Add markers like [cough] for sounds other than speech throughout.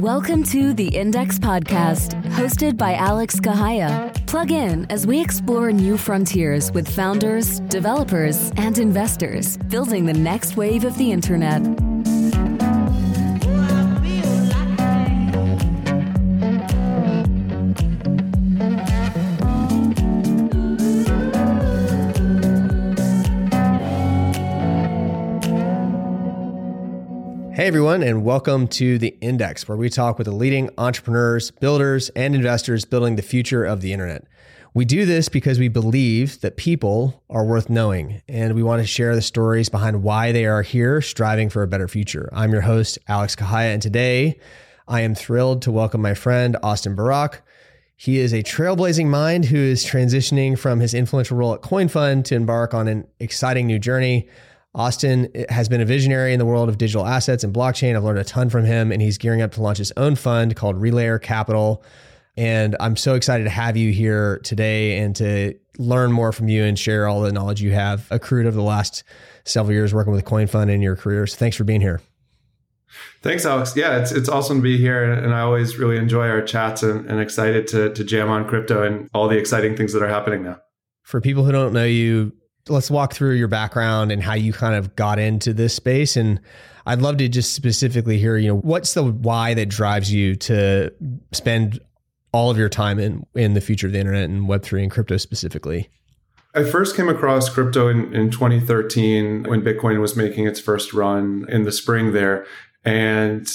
Welcome to the Index Podcast, hosted by Alex Kehaya. Plug in as we explore new frontiers with founders, developers, and investors building the next wave of the internet. Everyone, and welcome to the Index, where we talk with the leading entrepreneurs, builders, and investors building the future of the internet. We do this because we believe that people are worth knowing, and we want to share the stories behind why they are here, striving for a better future. I'm your host, Alex Kehaya, and today I am thrilled to welcome my friend, Austin Barack. He is a trailblazing mind who is transitioning from his influential role at CoinFund to embark on an exciting new journey. Austin has been a visionary in the world of digital assets and blockchain. I've learned a ton from him, and he's gearing up to launch his own fund called Relayer Capital. And I'm so excited to have you here today and to learn more from you and share all the knowledge you have accrued over the last several years working with CoinFund in your career. So thanks for being here. Thanks, Alex. Yeah, it's it's awesome to be here, and I always really enjoy our chats and, and excited to to jam on crypto and all the exciting things that are happening now. For people who don't know you, let's walk through your background and how you kind of got into this space and I'd love to just specifically hear, you know, what's the why that drives you to spend all of your time in in the future of the internet and web3 and crypto specifically? I first came across crypto in, in 2013 when Bitcoin was making its first run in the spring there. And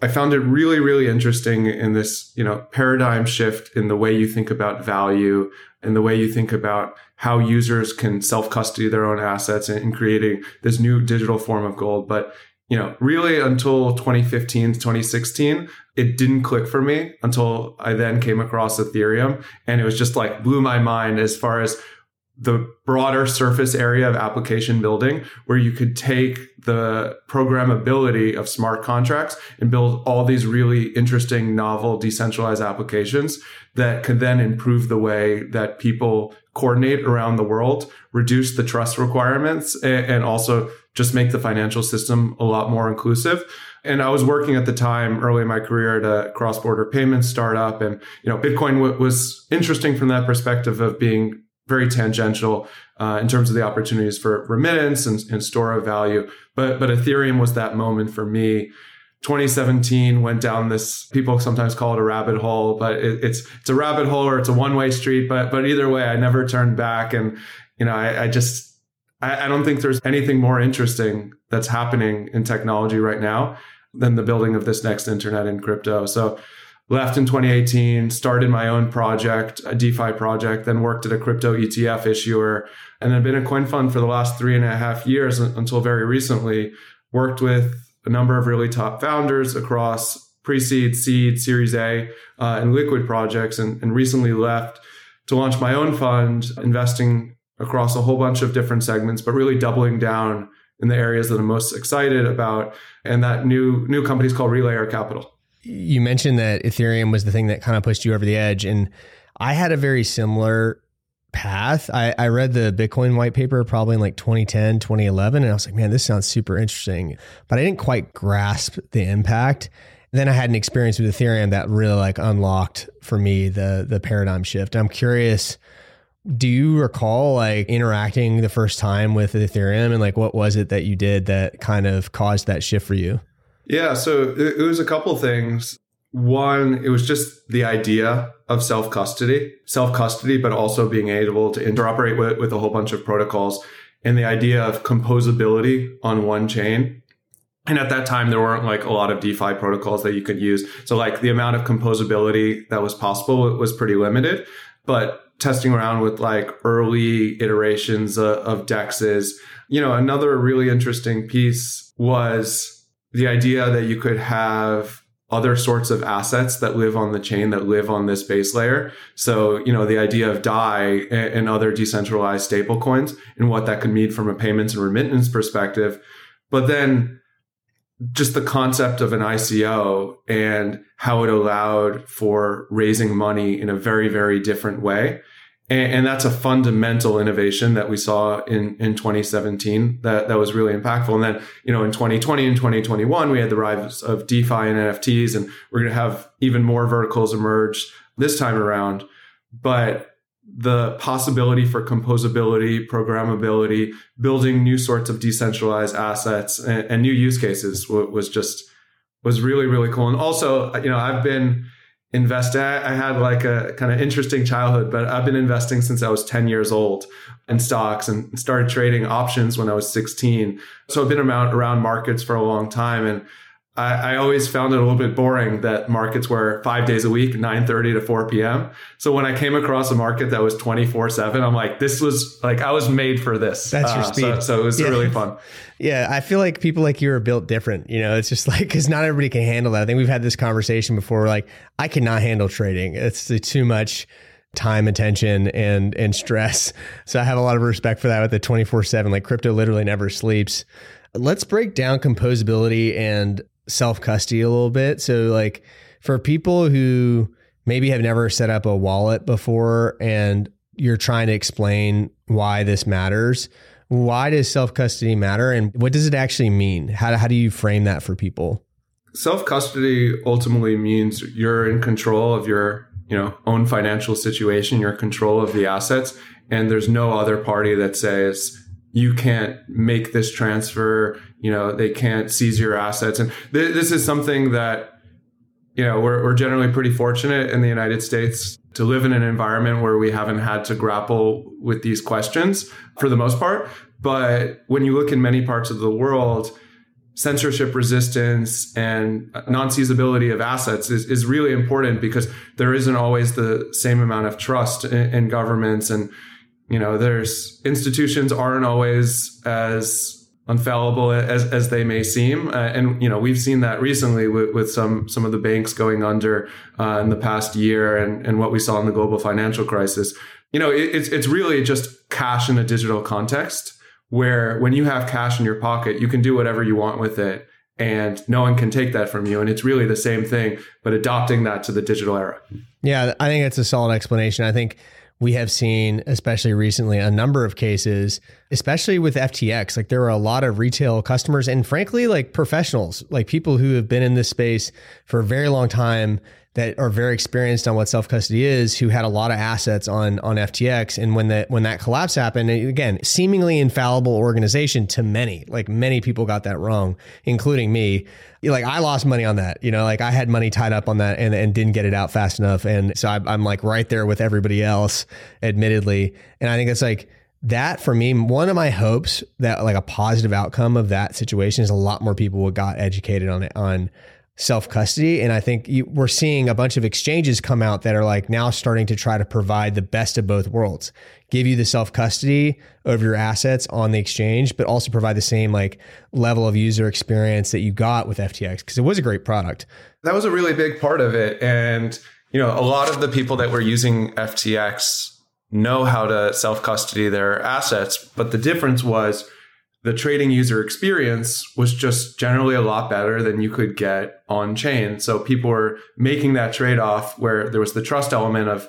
I found it really, really interesting in this, you know, paradigm shift in the way you think about value and the way you think about how users can self custody their own assets and, creating this new digital form of gold. But you know, really until 2015, 2016, it didn't click for me until I then came across Ethereum and it was just like blew my mind as far as the broader surface area of application building where you could take the programmability of smart contracts and build all these really interesting novel decentralized applications that could then improve the way that people coordinate around the world reduce the trust requirements and also just make the financial system a lot more inclusive and I was working at the time early in my career at a cross-border payments startup. And, you know, Bitcoin w- was interesting from that perspective of being very tangential uh, in terms of the opportunities for remittance and, and store of value. But but Ethereum was that moment for me. 2017 went down this people sometimes call it a rabbit hole but it, it's it's a rabbit hole or it's a one-way street but but either way i never turned back and you know i, I just I, I don't think there's anything more interesting that's happening in technology right now than the building of this next internet in crypto so left in 2018, started my own project, a DeFi project, then worked at a crypto ETF issuer, and then been a CoinFund for the last three and a half years until very recently. Worked with a number of really top founders across pre-seed, seed, Series A, uh, and liquid projects, and, and recently left to launch my own fund, investing across a whole bunch of different segments, but really doubling down in the areas that I'm most excited about. And that new new company is called Relayer Capital you mentioned that Ethereum was the thing that kind of pushed you over the edge. And I had a very similar path. I, I read the Bitcoin white paper probably in like 2010, 2011, and I was like, man, this sounds super interesting. But I didn't quite grasp the impact. Then I had an experience with Ethereum that really like unlocked for me the the paradigm shift. I'm curious, do you recall like interacting the first time with Ethereum and like what was it that you did that kind of caused that shift for you? Yeah, so it, was a couple things. One, it was just the idea of self custody, self custody, but also being able to interoperate with, with a whole bunch of protocols and the idea of composability on one chain. And at that time, there weren't like a lot of DeFi protocols that you could use. So like the amount of composability that was possible was pretty limited, but testing around with like early iterations of, of dexes, you know, another really interesting piece was the idea that you could have other sorts of assets that live on the chain that live on this base layer. So, you know, the idea of DAI and other decentralized stablecoins and what that could mean from a payments and remittance perspective. But then just the concept of an ICO and how it allowed for raising money in a very, very different way And, and, that's a fundamental innovation that we saw in, in 2017 that, that was really impactful. And then, you know, in 2020 and 2021, we had the rise of DeFi and NFTs, and we're going to have even more verticals emerge this time around. But the possibility for composability, programmability, building new sorts of decentralized assets and, and new use cases was just was really really cool. And also, you know, I've been investing. I had like a kind of interesting childhood, but I've been investing since I was 10 years old in stocks and started trading options when I was 16. So I've been around around markets for a long time and I, I, always found it a little bit boring that markets were five days a week, 9.30 to 4 p.m. So when I came across a market that was 24 seven, I'm like, this was like, I was made for this. That's your uh, speed. So, so, it was yeah. really fun. Yeah. I feel like people like you are built different. You know, it's just like, cause not everybody can handle that. I think we've had this conversation before. Like I cannot handle trading. It's too much time, attention, and and stress. So I have a lot of respect for that with the 24 7. Like crypto literally never sleeps. Let's break down composability and self custody a little bit. So, like for people who maybe have never set up a wallet before and you're trying to explain why this matters, why does self custody matter and what does it actually mean? How, how do you frame that for people? Self custody ultimately means you're in control of your you know own financial situation, you're control of the assets, and there's no other party that says you can't make this transfer. You know, they can't seize your assets. And th- this is something that, you know, we're, we're generally pretty fortunate in the United States to live in an environment where we haven't had to grapple with these questions for the most part. But when you look in many parts of the world, censorship resistance and non-seizability of assets is, is really important because there isn't always the same amount of trust in, in governments and you know, there's institutions aren't always as infallible as, as they may seem. Uh, and, you know, we've seen that recently with, with some, some of the banks going under uh, in the past year and, and what we saw in the global financial crisis. You know, it, it's, it's really just cash in a digital context where when you have cash in your pocket, you can do whatever you want with it and no one can take that from you. And it's really the same thing, but adopting that to the digital era. Yeah, I think it's a solid explanation. I think we have seen, especially recently, a number of cases, especially with FTX. Like there were a lot of retail customers and frankly, like professionals, like people who have been in this space for a very long time that are very experienced on what self custody is, who had a lot of assets on on FTX, and when that when that collapse happened, again, seemingly infallible organization to many, like many people got that wrong, including me. Like I lost money on that, you know, like I had money tied up on that and, and didn't get it out fast enough, and so I, I'm like right there with everybody else, admittedly, and I think it's like that for me, one of my hopes that like a positive outcome of that situation is a lot more people got educated on it on self custody. And I think you, we're seeing a bunch of exchanges come out that are like now starting to try to provide the best of both worlds, give you the self custody of your assets on the exchange, but also provide the same like level of user experience that you got with FTX because it was a great product. That was a really big part of it. And, you know, a lot of the people that were using FTX know how to self custody their assets. But the difference was, the trading user experience was just generally a lot better than you could get on chain. So people were making that trade off where there was the trust element of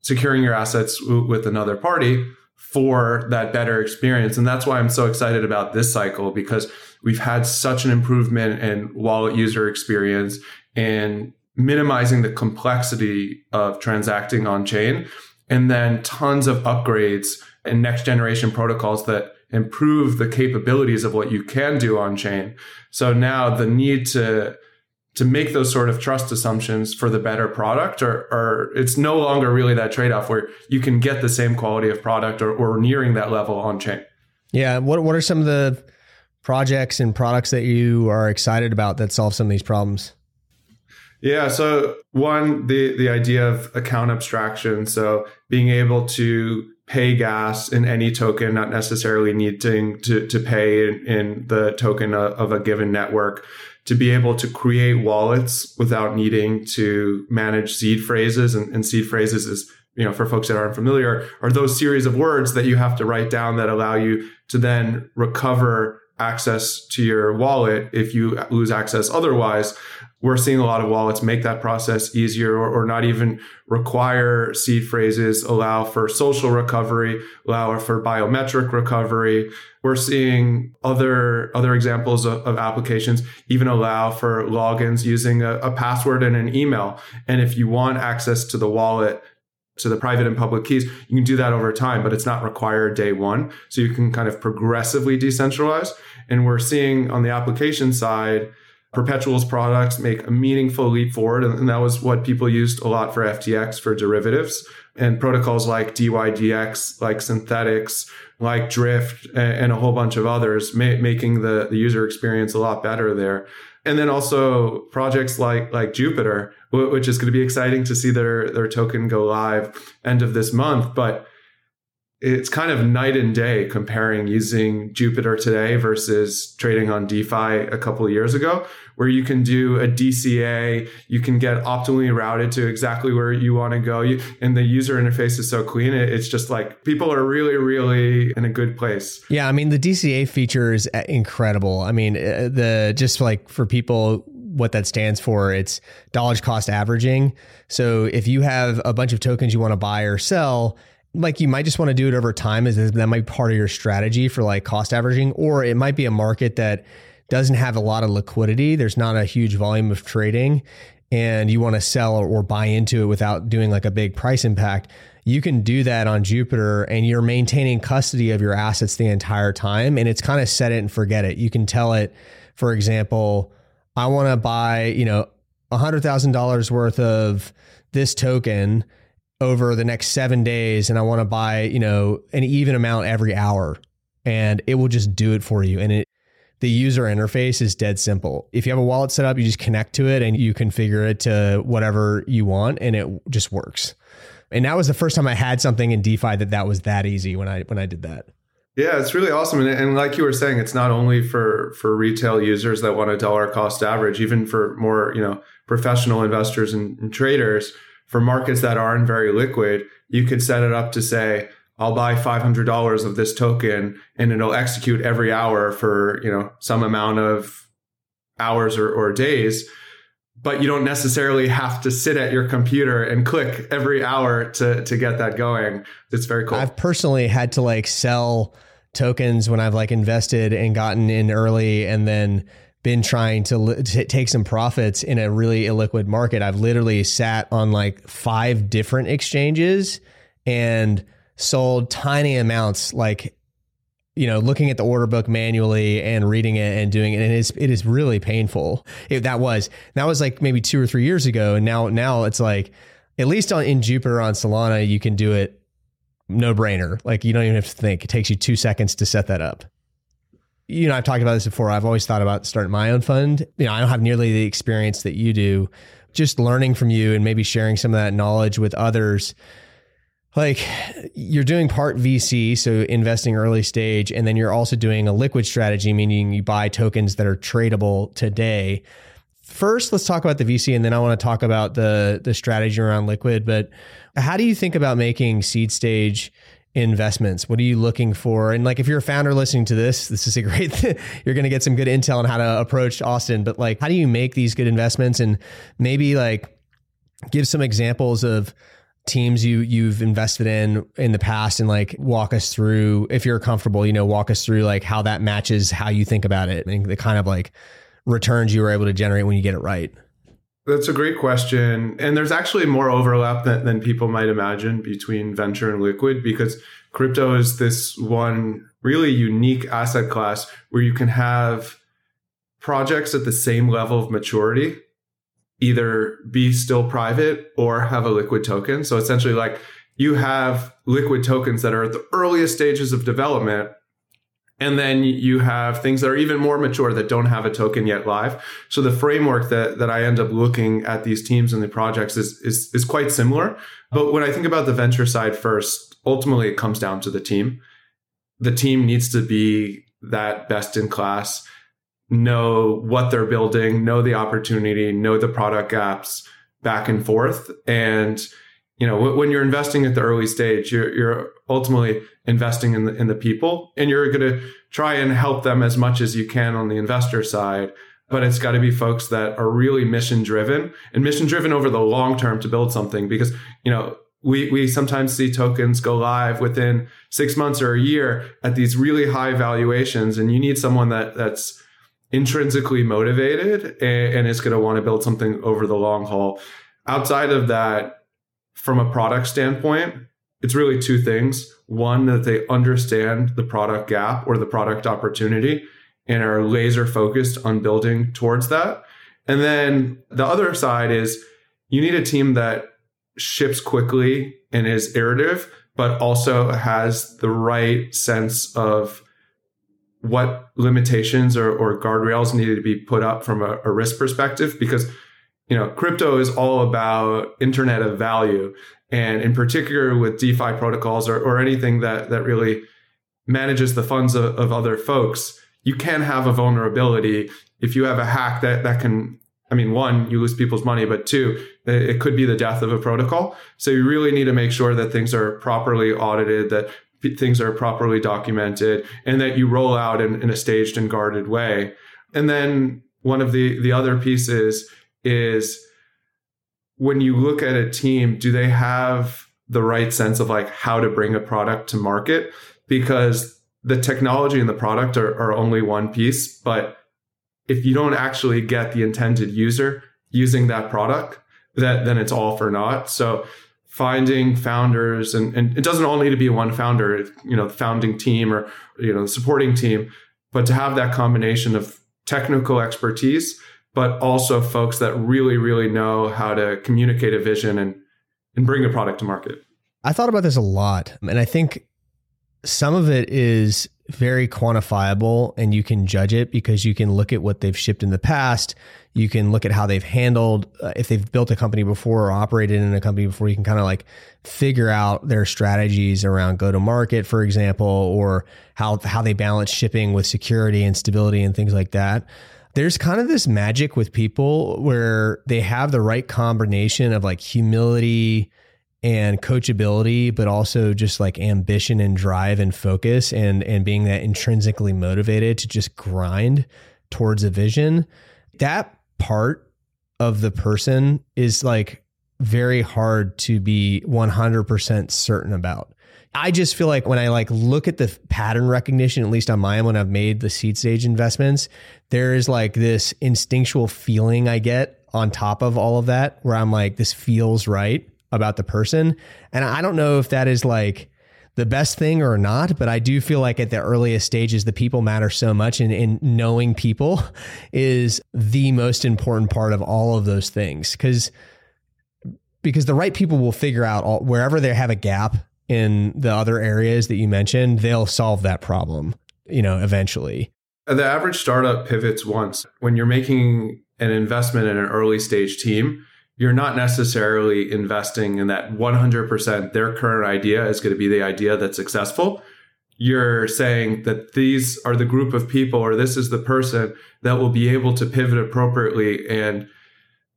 securing your assets w- with another party for that better experience. And that's why I'm so excited about this cycle because we've had such an improvement in wallet user experience and minimizing the complexity of transacting on chain and then tons of upgrades and next generation protocols that improve the capabilities of what you can do on chain. So now the need to to make those sort of trust assumptions for the better product or, or it's no longer really that trade-off where you can get the same quality of product or, or nearing that level on chain. Yeah. What what are some of the projects and products that you are excited about that solve some of these problems? Yeah. So one, the the idea of account abstraction. So being able to pay gas in any token, not necessarily needing to, to pay in, in the token of, a given network, to be able to create wallets without needing to manage seed phrases. And, and seed phrases is, you know, for folks that aren't familiar, are those series of words that you have to write down that allow you to then recover access to your wallet if you lose access otherwise we're seeing a lot of wallets make that process easier or, or, not even require seed phrases, allow for social recovery, allow for biometric recovery. We're seeing other, other examples of, of applications even allow for logins using a, a password and an email. And if you want access to the wallet, to the private and public keys, you can do that over time, but it's not required day one. So you can kind of progressively decentralize. And we're seeing on the application side, Perpetual's products make a meaningful leap forward. And that was what people used a lot for FTX for derivatives and protocols like DYDX, like Synthetix, like Drift, and a whole bunch of others, making the, the user experience a lot better there. And then also projects like like Jupiter, which is going to be exciting to see their their token go live end of this month. But it's kind of night and day comparing using Jupiter today versus trading on DeFi a couple of years ago, where you can do a DCA, you can get optimally routed to exactly where you want to go, you, and the user interface is so clean. It's just like people are really, really in a good place. Yeah, I mean the DCA feature is incredible. I mean uh, the just like for people what that stands for. It's dollars cost averaging. So if you have a bunch of tokens you want to buy or sell like you might just want to do it over time as that might be part of your strategy for like cost averaging or it might be a market that doesn't have a lot of liquidity there's not a huge volume of trading and you want to sell or, buy into it without doing like a big price impact you can do that on Jupiter and you're maintaining custody of your assets the entire time and it's kind of set it and forget it you can tell it for example I want to buy you know $100,000 worth of this token over the next seven days and I want to buy, you know, an even amount every hour and it will just do it for you. And it, the user interface is dead simple. If you have a wallet set up, you just connect to it and you configure it to whatever you want and it just works. And that was the first time I had something in DeFi that that was that easy when I when I did that. Yeah, it's really awesome, and, and, like you were saying, it's not only for for retail users that want a dollar cost average, even for more you know professional investors and, and traders for markets that aren't very liquid, you could set it up to say, I'll buy $500 of this token and it'll execute every hour for, you know, some amount of hours or, or days. But you don't necessarily have to sit at your computer and click every hour to, to get that going. It's very cool. I've personally had to like sell tokens when I've like invested and gotten in early and then been trying to t- take some profits in a really illiquid market. I've literally sat on like five different exchanges and sold tiny amounts, like you know, looking at the order book manually and reading it and doing it, and it's it is really painful. It, that was that was like maybe two or three years ago, and now now it's like at least on in Jupiter on Solana you can do it no brainer. Like you don't even have to think. It takes you two seconds to set that up you know, I've talked about this before. I've always thought about starting my own fund. You know, I don't have nearly the experience that you do. Just learning from you and maybe sharing some of that knowledge with others. Like you're doing part VC, so investing early stage, and then you're also doing a liquid strategy, meaning you buy tokens that are tradable today. First, let's talk about the VC, and then I want to talk about the the strategy around liquid. But how do you think about making seed stage investments? What are you looking for? And like, if you're a founder listening to this, this is a great, [laughs] you're going to get some good intel on how to approach Austin, but like, how do you make these good investments and maybe like give some examples of teams you you've invested in in the past and like walk us through if you're comfortable, you know, walk us through like how that matches how you think about it and the kind of like returns you were able to generate when you get it right. That's a great question. And there's actually more overlap than, than people might imagine between venture and liquid because crypto is this one really unique asset class where you can have projects at the same level of maturity either be still private or have a liquid token. So essentially, like you have liquid tokens that are at the earliest stages of development and then you have things that are even more mature that don't have a token yet live. So the framework that, that I end up looking at these teams and the projects is, is, is quite similar. But when I think about the venture side first, ultimately it comes down to the team. The team needs to be that best in class, know what they're building, know the opportunity, know the product gaps back and forth. And, you know, when you're investing at the early stage, you're, you're ultimately investing in the, in the people and you're going to try and help them as much as you can on the investor side. But it's got to be folks that are really mission driven and mission driven over the long term to build something because, you know, we, we sometimes see tokens go live within six months or a year at these really high valuations. And you need someone that that's intrinsically motivated and, and is going to want to build something over the long haul. Outside of that, from a product standpoint, it's really two things. One, that they understand the product gap or the product opportunity and are laser focused on building towards that. And then the other side is you need a team that ships quickly and is iterative, but also has the right sense of what limitations or, or guardrails needed to be put up from a, a risk perspective because you know crypto is all about internet of value and in particular with defi protocols or, or anything that that really manages the funds of, of other folks you can have a vulnerability if you have a hack that that can I mean, one, you lose people's money, but two, it could be the death of a protocol. So you really need to make sure that things are properly audited, that things are properly documented, and that you roll out in, in a staged and guarded way. And then one of the the other pieces is when you look at a team, do they have the right sense of like how to bring a product to market? Because the technology and the product are, are only one piece, but if you don't actually get the intended user using that product, that then it's all for naught. So finding founders and, and it doesn't all need to be one founder, you know, the founding team or, you know, the supporting team, but to have that combination of technical expertise, but also folks that really, really know how to communicate a vision and, and bring a product to market. I thought about this a lot. And I think some of it is very quantifiable and you can judge it because you can look at what they've shipped in the past. You can look at how they've handled, uh, if they've built a company before or operated in a company before, you can kind of like figure out their strategies around go to market, for example, or how, how they balance shipping with security and stability and things like that. There's kind of this magic with people where they have the right combination of like humility, and coachability, but also just like ambition and drive and focus and and being that intrinsically motivated to just grind towards a vision. That part of the person is like very hard to be 100% certain about. I just feel like when I like look at the pattern recognition, at least on my end, when I've made the seed stage investments, there is like this instinctual feeling I get on top of all of that where I'm like, this feels right about the person. And I don't know if that is like the best thing or not, but I do feel like at the earliest stages, the people matter so much and, and knowing people [laughs] is the most important part of all of those things. Cause because the right people will figure out all, wherever they have a gap in the other areas that you mentioned, they'll solve that problem, you know, eventually. The average startup pivots once. When you're making an investment in an early stage team, you're not necessarily investing in that 100% their current idea is going to be the idea that's successful. You're saying that these are the group of people or this is the person that will be able to pivot appropriately and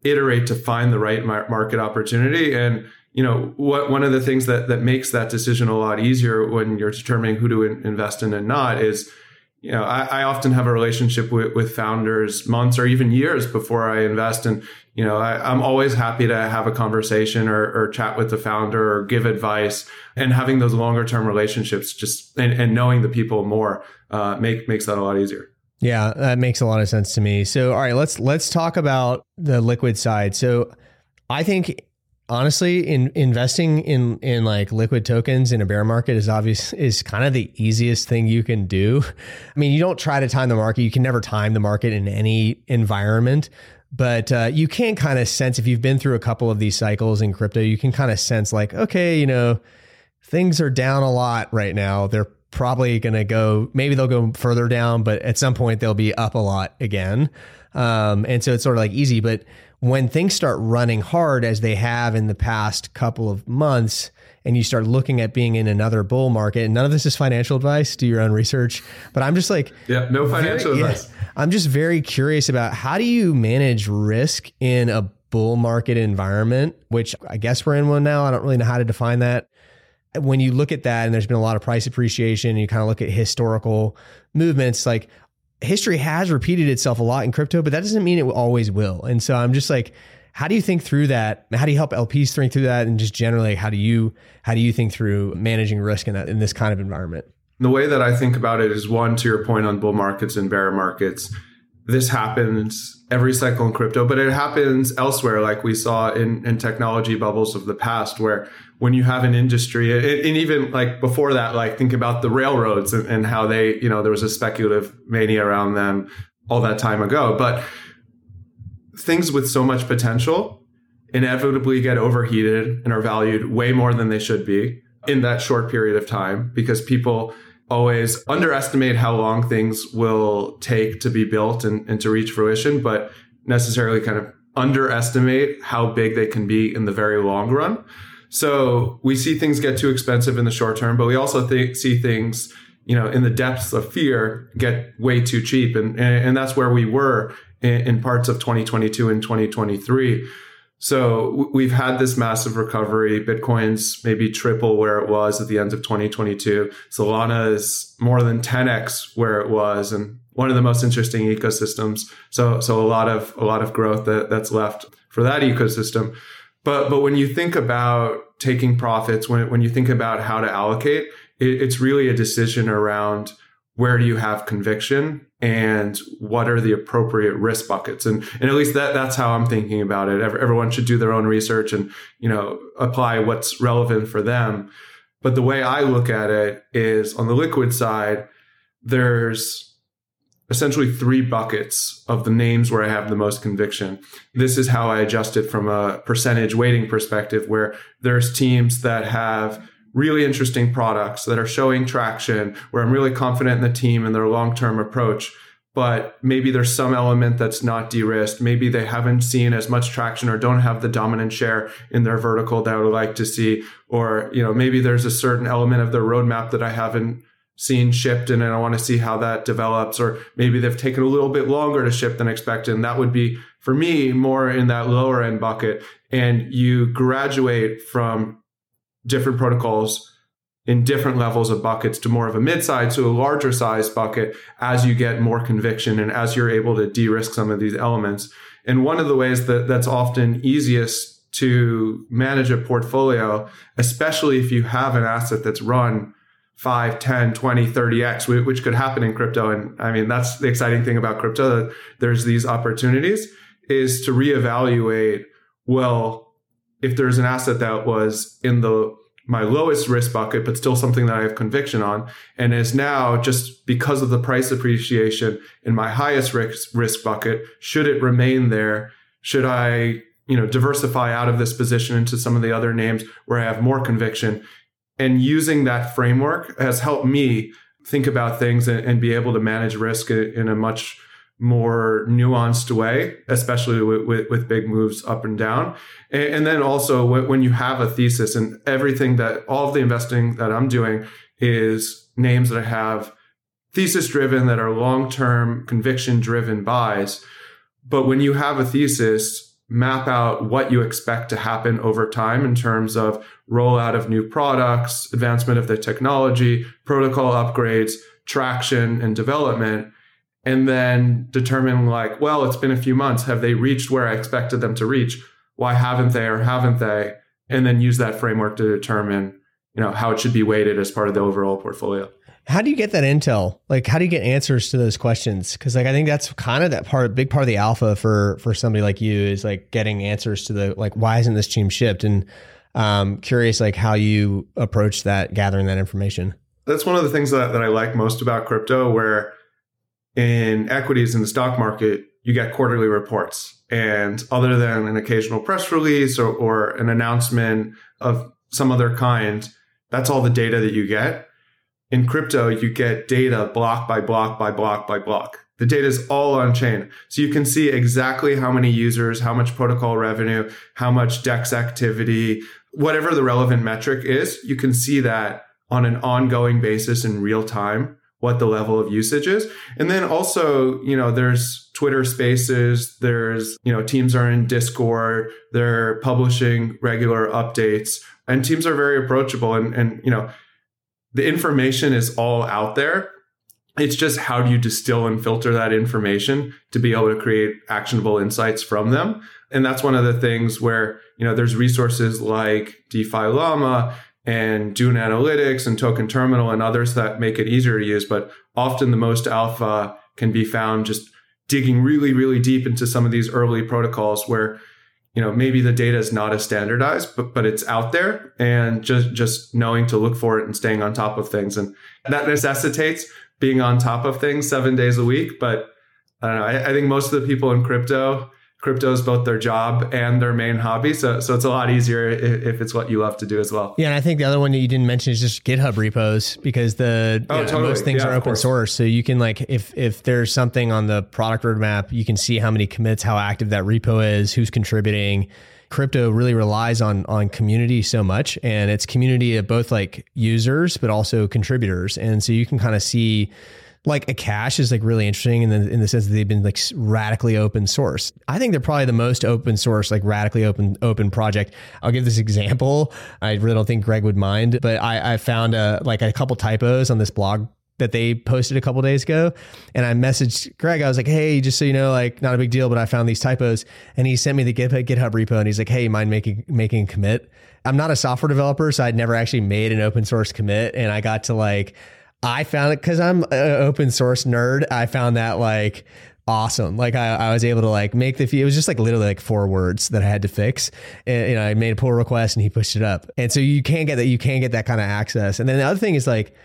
iterate to find the right market opportunity. And, you know, what, one of the things that, that makes that decision a lot easier when you're determining who to invest in and not is, you know, I, I often have a relationship with, with founders months or even years before I invest. And, you know, I, am always happy to have a conversation or, or, chat with the founder or give advice and having those longer term relationships just and, and, knowing the people more uh, make makes that a lot easier. Yeah, that makes a lot of sense to me. So, all right, let's let's talk about the liquid side. So, I think honestly, in investing in in like liquid tokens in a bear market is obvious is kind of the easiest thing you can do. I mean, you don't try to time the market. You can never time the market in any environment. But uh, you can kind of sense if you've been through a couple of these cycles in crypto, you can kind of sense like, okay, you know, things are down a lot right now. They're probably going to go, maybe they'll go further down, but at some point they'll be up a lot again. Um, and so it's sort of like easy. But when things start running hard as they have in the past couple of months, and you start looking at being in another bull market, and none of this is financial advice, do your own research. But I'm just like, yeah, no financial very, advice. Yeah, I'm just very curious about how do you manage risk in a bull market environment, which I guess we're in one now. I don't really know how to define that. when you look at that and there's been a lot of price appreciation and you kind of look at historical movements like history has repeated itself a lot in crypto but that doesn't mean it always will. And so i'm just like how do you think through that? How do you help lps think through that? And just generally how do you how do you think through managing risk in that in this kind of environment? The way that i think about it is one to your point on bull markets and bear markets this happens every cycle in crypto, but it happens elsewhere, like we saw in, in technology bubbles of the past, where when you have an industry, and even like before that, like think about the railroads and, how they, you know, there was a speculative mania around them all that time ago. But things with so much potential inevitably get overheated and are valued way more than they should be in that short period of time because people always underestimate how long things will take to be built and, and to reach fruition, but necessarily kind of underestimate how big they can be in the very long run. So we see things get too expensive in the short term, but we also th- see things, you know, in the depths of fear get way too cheap. And, and, and that's where we were in, in parts of 2022 and 2023 so we've had this massive recovery. Bitcoin's maybe triple where it was at the end of 2022. Solana is more than 10x where it was, and one of the most interesting ecosystems. So so a lot of a lot of growth that, that's left for that ecosystem. But but when you think about taking profits, when when you think about how to allocate, it, it's really a decision around where do you have conviction and what are the appropriate risk buckets. And and at least that that's how I'm thinking about it. Everyone should do their own research and you know apply what's relevant for them. But the way I look at it is on the liquid side there's essentially three buckets of the names where I have the most conviction. This is how I adjust it from a percentage weighting perspective where there's teams that have really interesting products that are showing traction where I'm really confident in the team and their long term approach. But maybe there's some element that's not de risked. Maybe they haven't seen as much traction or don't have the dominant share in their vertical that I would like to see. Or, you know, maybe there's a certain element of their roadmap that I haven't seen shipped and I want to see how that develops. Or maybe they've taken a little bit longer to ship than expected. And that would be, for me, more in that lower end bucket. And you graduate from different protocols in different levels of buckets to more of a mid-size to a larger size bucket as you get more conviction and as you're able to de-risk some of these elements. And one of the ways that that's often easiest to manage a portfolio, especially if you have an asset that's run 5, 10, 20, 30x, which could happen in crypto. And I mean, that's the exciting thing about crypto that there's these opportunities is to reevaluate, well, if there's an asset that was in the my lowest risk bucket, but still something that I have conviction on, and is now just because of the price appreciation in my highest risk risk bucket, should it remain there? Should I, you know, diversify out of this position into some of the other names where I have more conviction? And using that framework has helped me think about things and, and be able to manage risk in a much more nuanced way, especially with, with, with, big moves up and down. And, and then also when you have a thesis and everything that all of the investing that I'm doing is names that I have thesis driven, that are long term conviction driven buys. But when you have a thesis, map out what you expect to happen over time in terms of rollout of new products, advancement of the technology, protocol upgrades, traction, and development and then determine like, well, it's been a few months. Have they reached where I expected them to reach? Why haven't they or haven't they? And then use that framework to determine, you know, how it should be weighted as part of the overall portfolio. How do you get that intel? Like, how do you get answers to those questions? Because, like, I think that's kind of that part, big part of the alpha for for somebody like you is like getting answers to the like, why isn't this team shipped? And um, curious, like, how you approach that, gathering that information. That's one of the things that, that I like most about crypto, where in equities in the stock market, you get quarterly reports. And other than an occasional press release or, or an announcement of some other kind, that's all the data that you get. In crypto, you get data block by block by block by block. The data is all on chain. So you can see exactly how many users, how much protocol revenue, how much DEX activity, whatever the relevant metric is, you can see that on an ongoing basis in real time what the level of usage is. And then also, you know, there's Twitter spaces, there's, you know, teams are in Discord, they're publishing regular updates. and teams are very approachable and and you know the information is all out there. It's just how do you distill and filter that information to be able to create actionable insights from them? And that's one of the things where you know there's resources like defi llama and dune analytics and token terminal and others that make it easier to use but often the most alpha can be found just digging really really deep into some of these early protocols where you know maybe the data is not as standardized but but it's out there and just just knowing to look for it and staying on top of things. And that necessitates being on top of things seven days a week. But i don't know i, I think most of the people in crypto crypto is both their job and their main hobby. So, so it's a lot easier if, if, it's what you love to do as well. Yeah, and I think the other one that you didn't mention is just GitHub repos because the oh, know, totally. most things yeah, are open source. So you can like if if there's something on the product roadmap, you can see how many commits, how active that repo is, who's contributing. Crypto really relies on on community so much, and it's community of both like users but also contributors, and so you can kind of see like Akash is like really interesting in the in the sense that they've been like radically open source. I think they're probably the most open source, like radically open open project. I'll give this example. I really don't think Greg would mind, but I, I found a like a couple typos on this blog that they posted a couple days ago. And I messaged Greg. I was like, hey, just so you know, like not a big deal, but I found these typos. And he sent me the GitHub, GitHub repo and he's like, hey, mind making making a commit? I'm not a software developer, so I'd never actually made an open source commit. And I got to like I found it because I'm an open source nerd. I found that like awesome. Like I, I was able to like make the it was just like literally like four words that I had to fix. And you know, I made a pull request and he pushed it up. And so you can't get that you can't get that kind of access. And then the other thing is like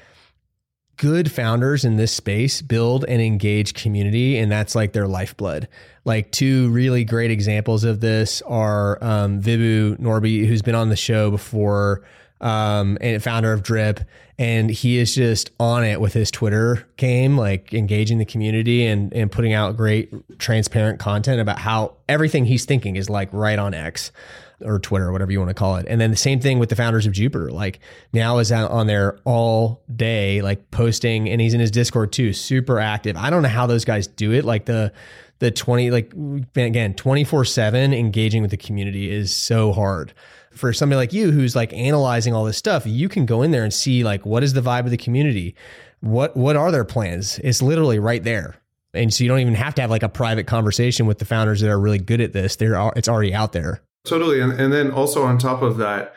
good founders in this space build and engage community and that's like their lifeblood like two really great examples of this are um, Vibhu Norby who's been on the show before um, and founder of Drip, and he is just on it with his Twitter game, like engaging the community and and putting out great transparent content about how everything he's thinking is like right on X or Twitter or whatever you want to call it. And then the same thing with the founders of Jupiter. Like Meow is out on there all day, like posting, and he's in his Discord too, super active. I don't know how those guys do it. Like the the 20 like again 24 7 engaging with the community is so hard for somebody like you who's like analyzing all this stuff, you can go in there and see like what is the vibe of the community? What what are their plans? It's literally right there. And so you don't even have to have like a private conversation with the founders that are really good at this. They're it's already out there. Totally. And and then also on top of that,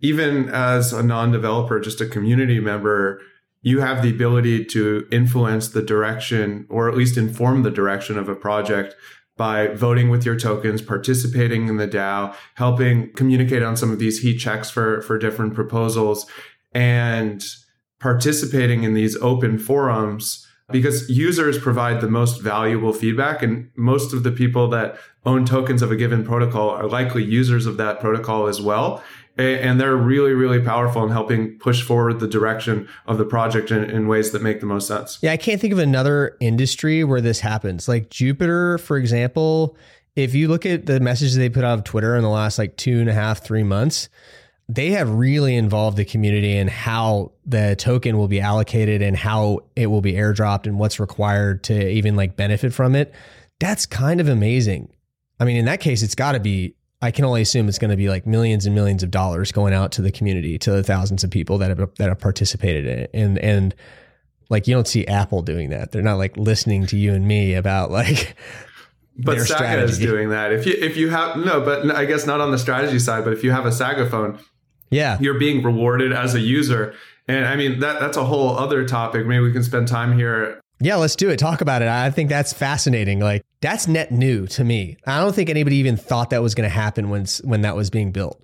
even as a non-developer, just a community member, you have the ability to influence the direction or at least inform the direction of a project by voting with your tokens, participating in the DAO, helping communicate on some of these heat checks for, for different proposals, and participating in these open forums because users provide the most valuable feedback and most of the people that own tokens of a given protocol are likely users of that protocol as well. And they're really really powerful in helping push forward the direction of the project in, in, ways that make the most sense. Yeah i can't think of another industry where this happens. Like jupiter for example if you look at the messages they put out of twitter in the last like two and a half three months they have really involved the community in how the token will be allocated and how it will be airdropped and what's required to even like benefit from it that's kind of amazing i mean in that case it's got to be I can only assume it's going to be like millions and millions of dollars going out to the community, to the thousands of people that have that have participated in it, and and like you don't see Apple doing that. They're not like listening to you and me about like. But Saga strategy. is doing that. If you if you have no, but I guess not on the strategy side. But if you have a Saga phone, yeah, you're being rewarded as a user. And I mean that that's a whole other topic. Maybe we can spend time here yeah, let's do it. Talk about it. I think that's fascinating. Like that's net new to me. I don't think anybody even thought that was going to happen when when that was being built.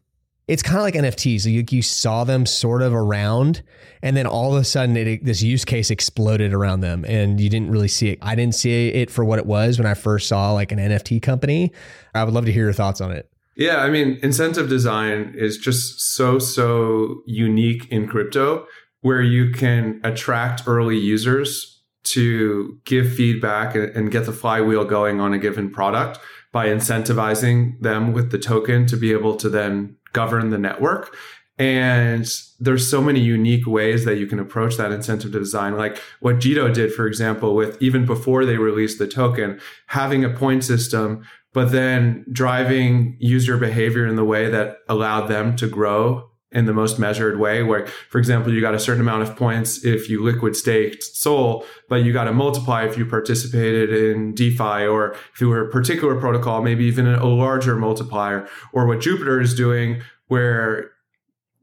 It's kind of like NFTs. You, you saw them sort of around, and then all of a sudden, it, this use case exploded around them, and you didn't really see it. I didn't see it for what it was when I first saw like an NFT company. I would love to hear your thoughts on it. Yeah, I mean, incentive design is just so so unique in crypto, where you can attract early users to give feedback and get the flywheel going on a given product by incentivizing them with the token to be able to then govern the network. And there's so many unique ways that you can approach that incentive design, like what Jito did, for example, with even before they released the token, having a point system, but then driving user behavior in the way that allowed them to grow in the most measured way where for example you got a certain amount of points if you liquid staked sol but you got to multiply if you participated in defi or through a particular protocol maybe even a larger multiplier or what jupiter is doing where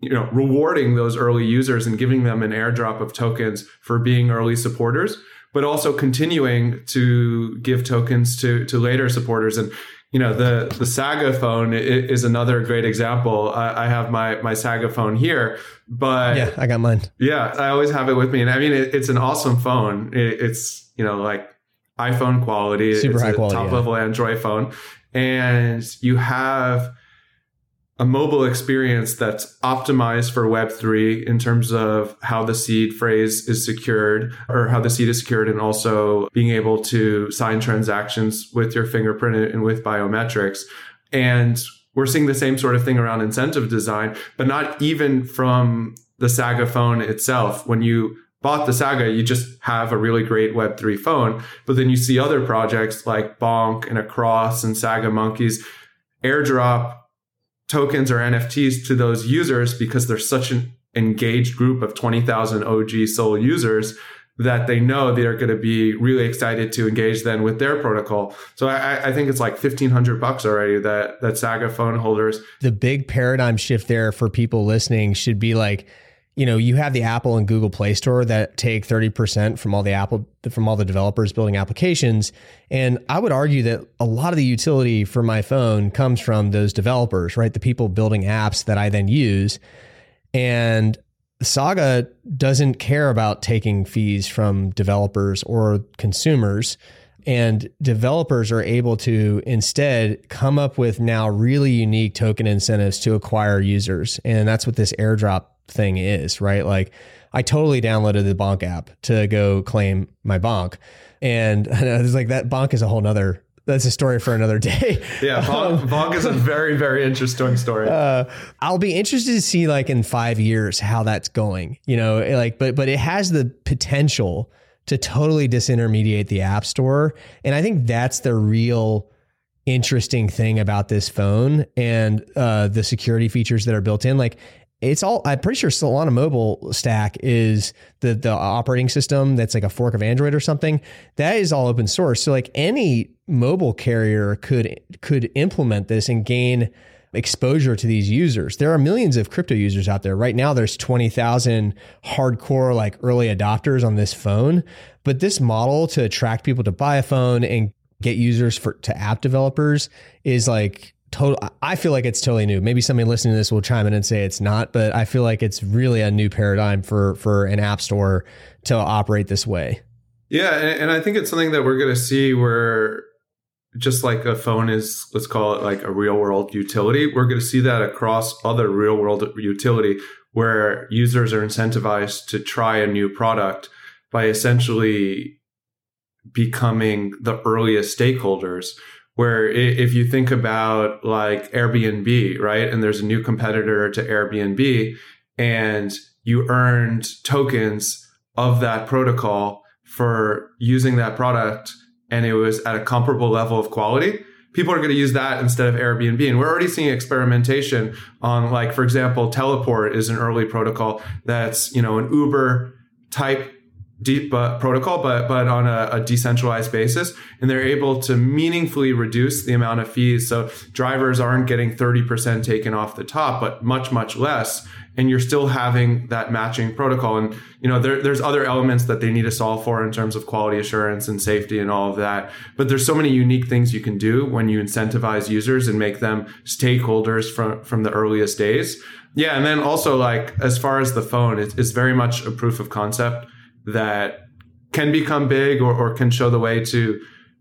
you know rewarding those early users and giving them an airdrop of tokens for being early supporters but also continuing to give tokens to to later supporters and you know the the Saga phone is another great example. I, I, have my my Saga phone here, but yeah, I got mine. Yeah, I always have it with me, and I mean it, it's an awesome phone. It, it's you know like iPhone quality, super it's high quality, top yeah. level Android phone, and you have a mobile experience that's optimized for Web3 in terms of how the seed phrase is secured or how the seed is secured and also being able to sign transactions with your fingerprint and with biometrics. And we're seeing the same sort of thing around incentive design, but not even from the Saga phone itself. When you bought the Saga, you just have a really great Web3 phone. But then you see other projects like Bonk and Across and Saga Monkes airdrop tokens or NFTs to those users because they're such an engaged group of 20,000 OG Soul users that they know they're going to be really excited to engage then with their protocol. So I, I think it's like fifteen hundred bucks already that that Saga phone holders. The big paradigm shift there for people listening should be like you know, you have the Apple and Google Play Store that take 30% from all the Apple from all the developers building applications. And I would argue that a lot of the utility for my phone comes from those developers, right? The people building apps that I then use. And Saga doesn't care about taking fees from developers or consumers. And developers are able to instead come up with now really unique token incentives to acquire users. And that's what this airdrop thing is, right? Like I totally downloaded the Bonk app to go claim my Bonk. And [laughs] it's like that Bonk is a whole nother that's a story for another [laughs] day. Yeah, Bonk, Bonk is a very, very interesting story. [laughs] Uh, I'll be interested to see like in five years how that's going. You know, like but but it has the potential to totally disintermediate the app store. And I think that's the real interesting thing about this phone and uh, the security features that are built in. Like it's all I'm pretty sure Solana mobile stack is the the operating system that's like a fork of Android or something. That is all open source. So like any mobile carrier could could implement this and gain exposure to these users. There are millions of crypto users out there. Right now there's 20,000 hardcore like early adopters on this phone, but this model to attract people to buy a phone and get users for to app developers is like total I feel like it's totally new. Maybe somebody listening to this will chime in and say it's not, but I feel like it's really a new paradigm for for an app store to operate this way. Yeah, and, and I think it's something that we're going to see where just like a phone is let's call it like a real world utility, we're going to see that across other real world utility where users are incentivized to try a new product by essentially becoming the earliest stakeholders where if you think about like Airbnb, right? And there's a new competitor to Airbnb and you earned tokens of that protocol for using that product and it was at a comparable level of quality. People are going to use that instead of Airbnb. And we're already seeing experimentation on like, for example, Teleport is an early protocol that's, you know, an Uber type deep uh, protocol, but but on a, a, decentralized basis, and they're able to meaningfully reduce the amount of fees. So drivers aren't getting thirty percent taken off the top, but much much less, and you're still having that matching protocol. And you know there, there's other elements that they need to solve for in terms of quality assurance and safety and all of that. But there's so many unique things you can do when you incentivize users and make them stakeholders from from the earliest days. Yeah, and then also like as far as the phone, it's, it's very much a proof of concept that can become big or, or can show the way to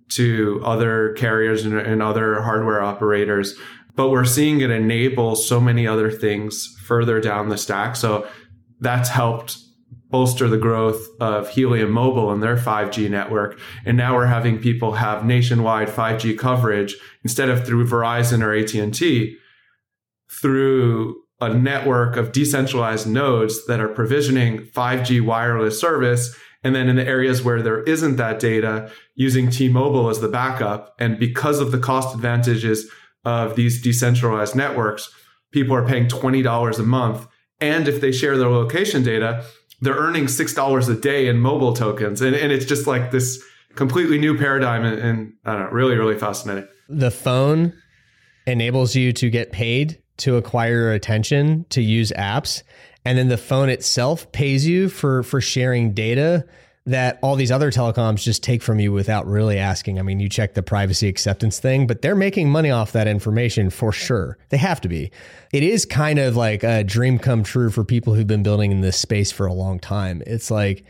to other carriers and, and other hardware operators but we're seeing it enable so many other things further down the stack so that's helped bolster the growth of Helium Mobile and their 5G network. And now we're having people have nationwide 5G coverage instead of through Verizon or AT&T through a network of decentralized nodes that are provisioning 5G wireless service. And then in the areas where there isn't that data, using T Mobile as the backup. And because of the cost advantages of these decentralized networks, people are paying $20 a month And if they share their location data, they're earning $6 a day in mobile tokens. And, and it's just like this completely new paradigm. And, and I don't know, really, really fascinating. The phone enables you to get paid to acquire attention to use apps and then the phone itself pays you for for sharing data that all these other telecoms just take from you without really asking. I mean, you check the privacy acceptance thing, but they're making money off that information for sure. They have to be. It is kind of like a dream come true for people who've been building in this space for a long time. It's like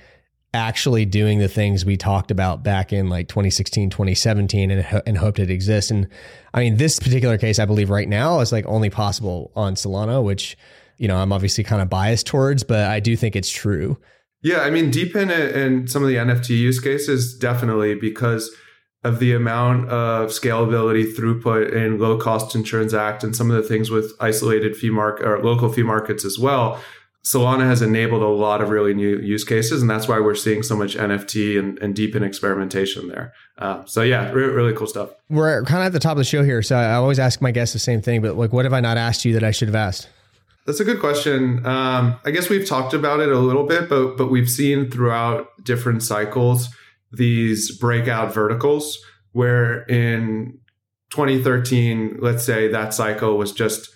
actually doing the things we talked about back in like 2016, 2017 and, and hoped it exists. And I mean, this particular case, I believe right now is like only possible on Solana, which, you know, I'm obviously kind of biased towards, but I do think it's true. Yeah, I mean, DePIN and some of the NFT use cases definitely because of the amount of scalability, throughput, and low cost to transact, and some of the things with isolated fee market or local fee markets as well. Solana has enabled a lot of really new use cases, and that's why we're seeing so much NFT and, and DePIN experimentation there. Uh, so yeah, re- really cool stuff. We're kind of at the top of the show here, so I always ask my guests the same thing. But like, what have I not asked you that I should have asked? That's a good question. Um, I guess we've talked about it a little bit, but but we've seen throughout different cycles these breakout verticals where in 2013, let's say that cycle was just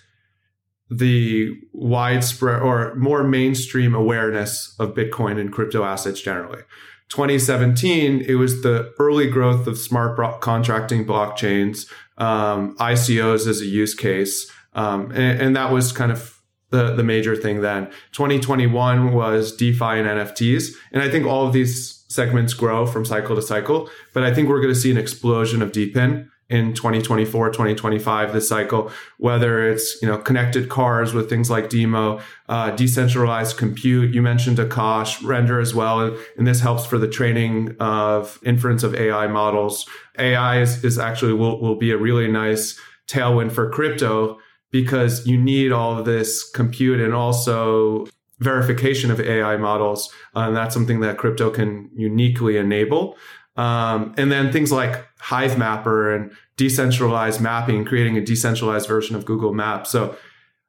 the widespread or more mainstream awareness of Bitcoin and crypto assets generally. 2017, it was the early growth of smart contracting blockchains, um, ICOs as a use case. Um, and, and, that was kind of the, the major thing then. 2021 was DeFi and NFTs. And I think all of these segments grow from cycle to cycle, but I think we're going to see an explosion of DePIN in 2024 2025 this cycle whether it's you know connected cars with things like DIMO uh, decentralized compute you mentioned Akash render as well and, this helps for the training of inference of ai models ai is, is actually will, will be a really nice tailwind for crypto because you need all of this compute and also verification of AI models. Uh, and that's something that crypto can uniquely enable. Um, and then things like Hivemapper and decentralized mapping, creating a decentralized version of Google Maps. So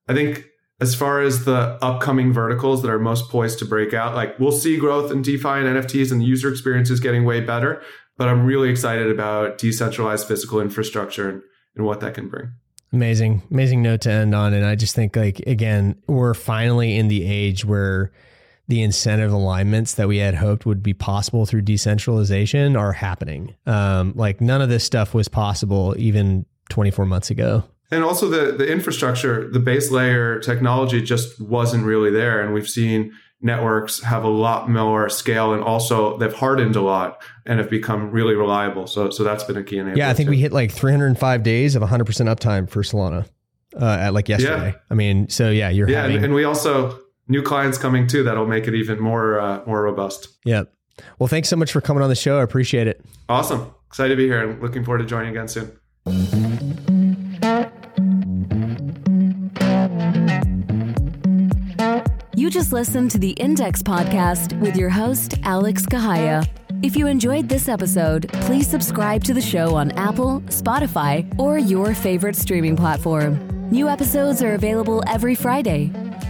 I think as far as the upcoming verticals that are most poised to break out, like we'll see growth in DeFi and NFTs and the user experience is getting way better. But I'm really excited about decentralized physical infrastructure and, and what that can bring. Amazing, amazing note to end on. And I just think, like, again, we're finally in the age where the incentive alignments that we had hoped would be possible through decentralization are happening. Um, like, none of this stuff was possible even 24 months ago. And also, the, the infrastructure, the base layer technology just wasn't really there. And we've seen networks have a lot more scale and also they've hardened a lot and have become really reliable. So, so that's been a key enabler. Yeah, I think too. we hit like 305 days of 100% uptime for Solana uh, at like yesterday. Yeah. I mean, so yeah, you're yeah, having... and, and we also new clients coming too that'll make it even more uh, more robust. Yeah. Well, thanks so much for coming on the show. I appreciate it. Awesome. Excited to be here and looking forward to joining again soon. You just listened to the Index Podcast with your host, Alex Kehaya. If you enjoyed this episode, please subscribe to the show on Apple, Spotify, or your favorite streaming platform. New episodes are available every Friday.